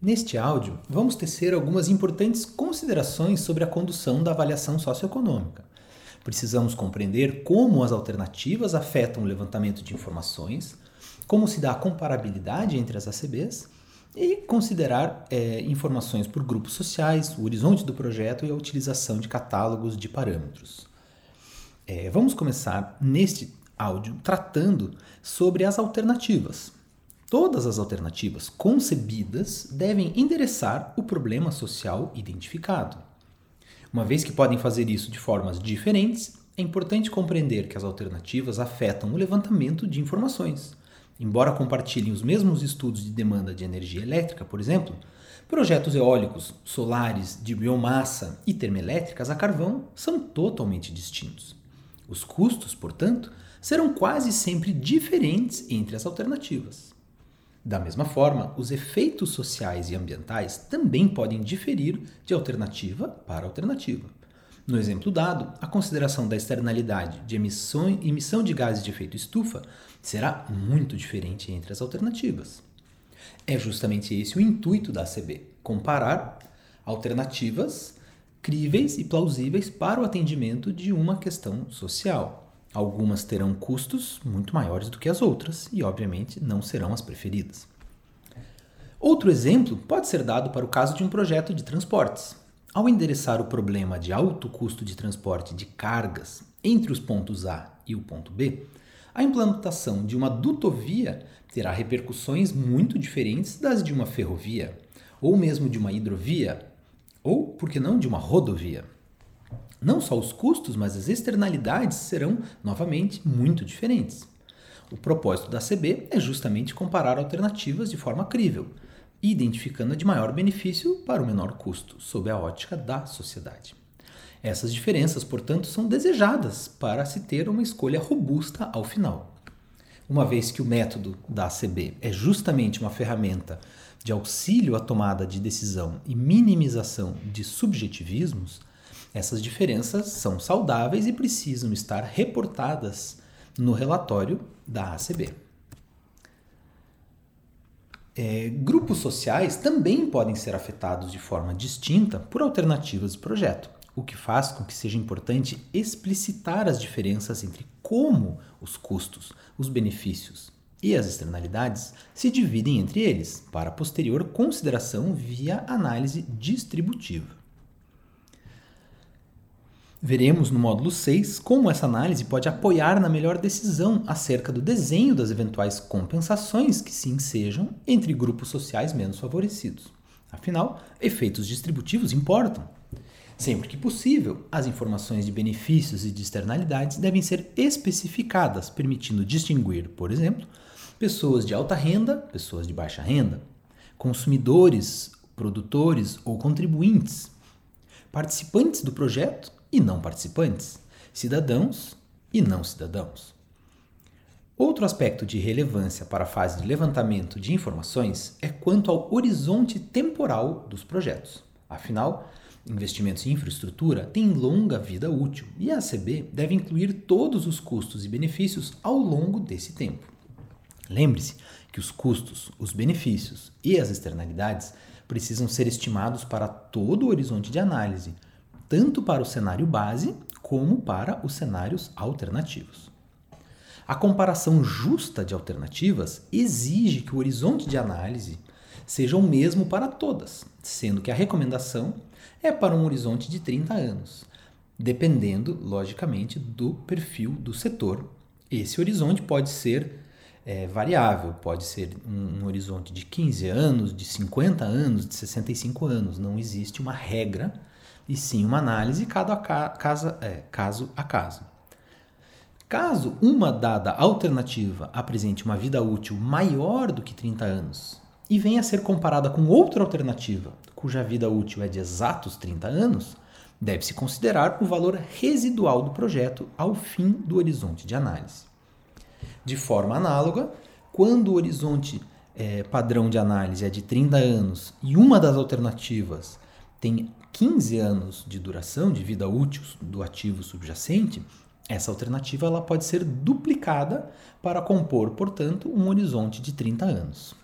Neste áudio, vamos tecer algumas importantes considerações sobre a condução da avaliação socioeconômica. Precisamos compreender como as alternativas afetam o levantamento de informações, como se dá a comparabilidade entre as ACBs e considerar é, informações por grupos sociais, o horizonte do projeto e a utilização de catálogos de parâmetros. É, vamos começar neste áudio tratando sobre as alternativas, Todas as alternativas concebidas devem endereçar o problema social identificado. Uma vez que podem fazer isso de formas diferentes, é importante compreender que as alternativas afetam o levantamento de informações. Embora compartilhem os mesmos estudos de demanda de energia elétrica, por exemplo, projetos eólicos, solares, de biomassa e termoelétricas a carvão são totalmente distintos. Os custos, portanto, serão quase sempre diferentes entre as alternativas. Da mesma forma, os efeitos sociais e ambientais também podem diferir de alternativa para alternativa. No exemplo dado, a consideração da externalidade de emissão, emissão de gases de efeito estufa será muito diferente entre as alternativas. É justamente esse o intuito da ACB: comparar alternativas críveis e plausíveis para o atendimento de uma questão social. Algumas terão custos muito maiores do que as outras e, obviamente, não serão as preferidas. Outro exemplo pode ser dado para o caso de um projeto de transportes. Ao endereçar o problema de alto custo de transporte de cargas entre os pontos A e o ponto B, a implantação de uma dutovia terá repercussões muito diferentes das de uma ferrovia, ou mesmo de uma hidrovia, ou, por que não, de uma rodovia. Não só os custos, mas as externalidades serão novamente muito diferentes. O propósito da CB é justamente comparar alternativas de forma crível, identificando a de maior benefício para o menor custo, sob a ótica da sociedade. Essas diferenças, portanto, são desejadas para se ter uma escolha robusta ao final. Uma vez que o método da ACB é justamente uma ferramenta de auxílio à tomada de decisão e minimização de subjetivismos, essas diferenças são saudáveis e precisam estar reportadas no relatório da ACB. É, grupos sociais também podem ser afetados de forma distinta por alternativas de projeto, o que faz com que seja importante explicitar as diferenças entre como os custos, os benefícios e as externalidades se dividem entre eles, para posterior consideração via análise distributiva. Veremos no módulo 6 como essa análise pode apoiar na melhor decisão acerca do desenho das eventuais compensações que se ensejam entre grupos sociais menos favorecidos. Afinal, efeitos distributivos importam. Sempre que possível, as informações de benefícios e de externalidades devem ser especificadas, permitindo distinguir, por exemplo, pessoas de alta renda, pessoas de baixa renda, consumidores, produtores ou contribuintes, participantes do projeto e não participantes, cidadãos e não cidadãos. Outro aspecto de relevância para a fase de levantamento de informações é quanto ao horizonte temporal dos projetos. Afinal, investimentos em infraestrutura têm longa vida útil e a ACB deve incluir todos os custos e benefícios ao longo desse tempo. Lembre-se que os custos, os benefícios e as externalidades precisam ser estimados para todo o horizonte de análise, tanto para o cenário base como para os cenários alternativos. A comparação justa de alternativas exige que o horizonte de análise seja o mesmo para todas, sendo que a recomendação é para um horizonte de 30 anos, dependendo, logicamente, do perfil do setor. Esse horizonte pode ser é, variável, pode ser um, um, horizonte de 15 anos, de 50 anos, de 65 anos. Não existe uma regra e sim uma análise cada caso, é, caso a caso. Caso uma dada alternativa apresente uma vida útil maior do que 30 anos e venha a ser comparada com outra alternativa cuja vida útil é de exatos 30 anos, deve-se considerar o valor residual do projeto ao fim do horizonte de análise. De forma análoga, quando o horizonte é, padrão de análise é de 30 anos e uma das alternativas tem 15 anos de duração, de vida útil do ativo subjacente, essa alternativa ela pode ser duplicada para compor, portanto, um horizonte de 30 anos.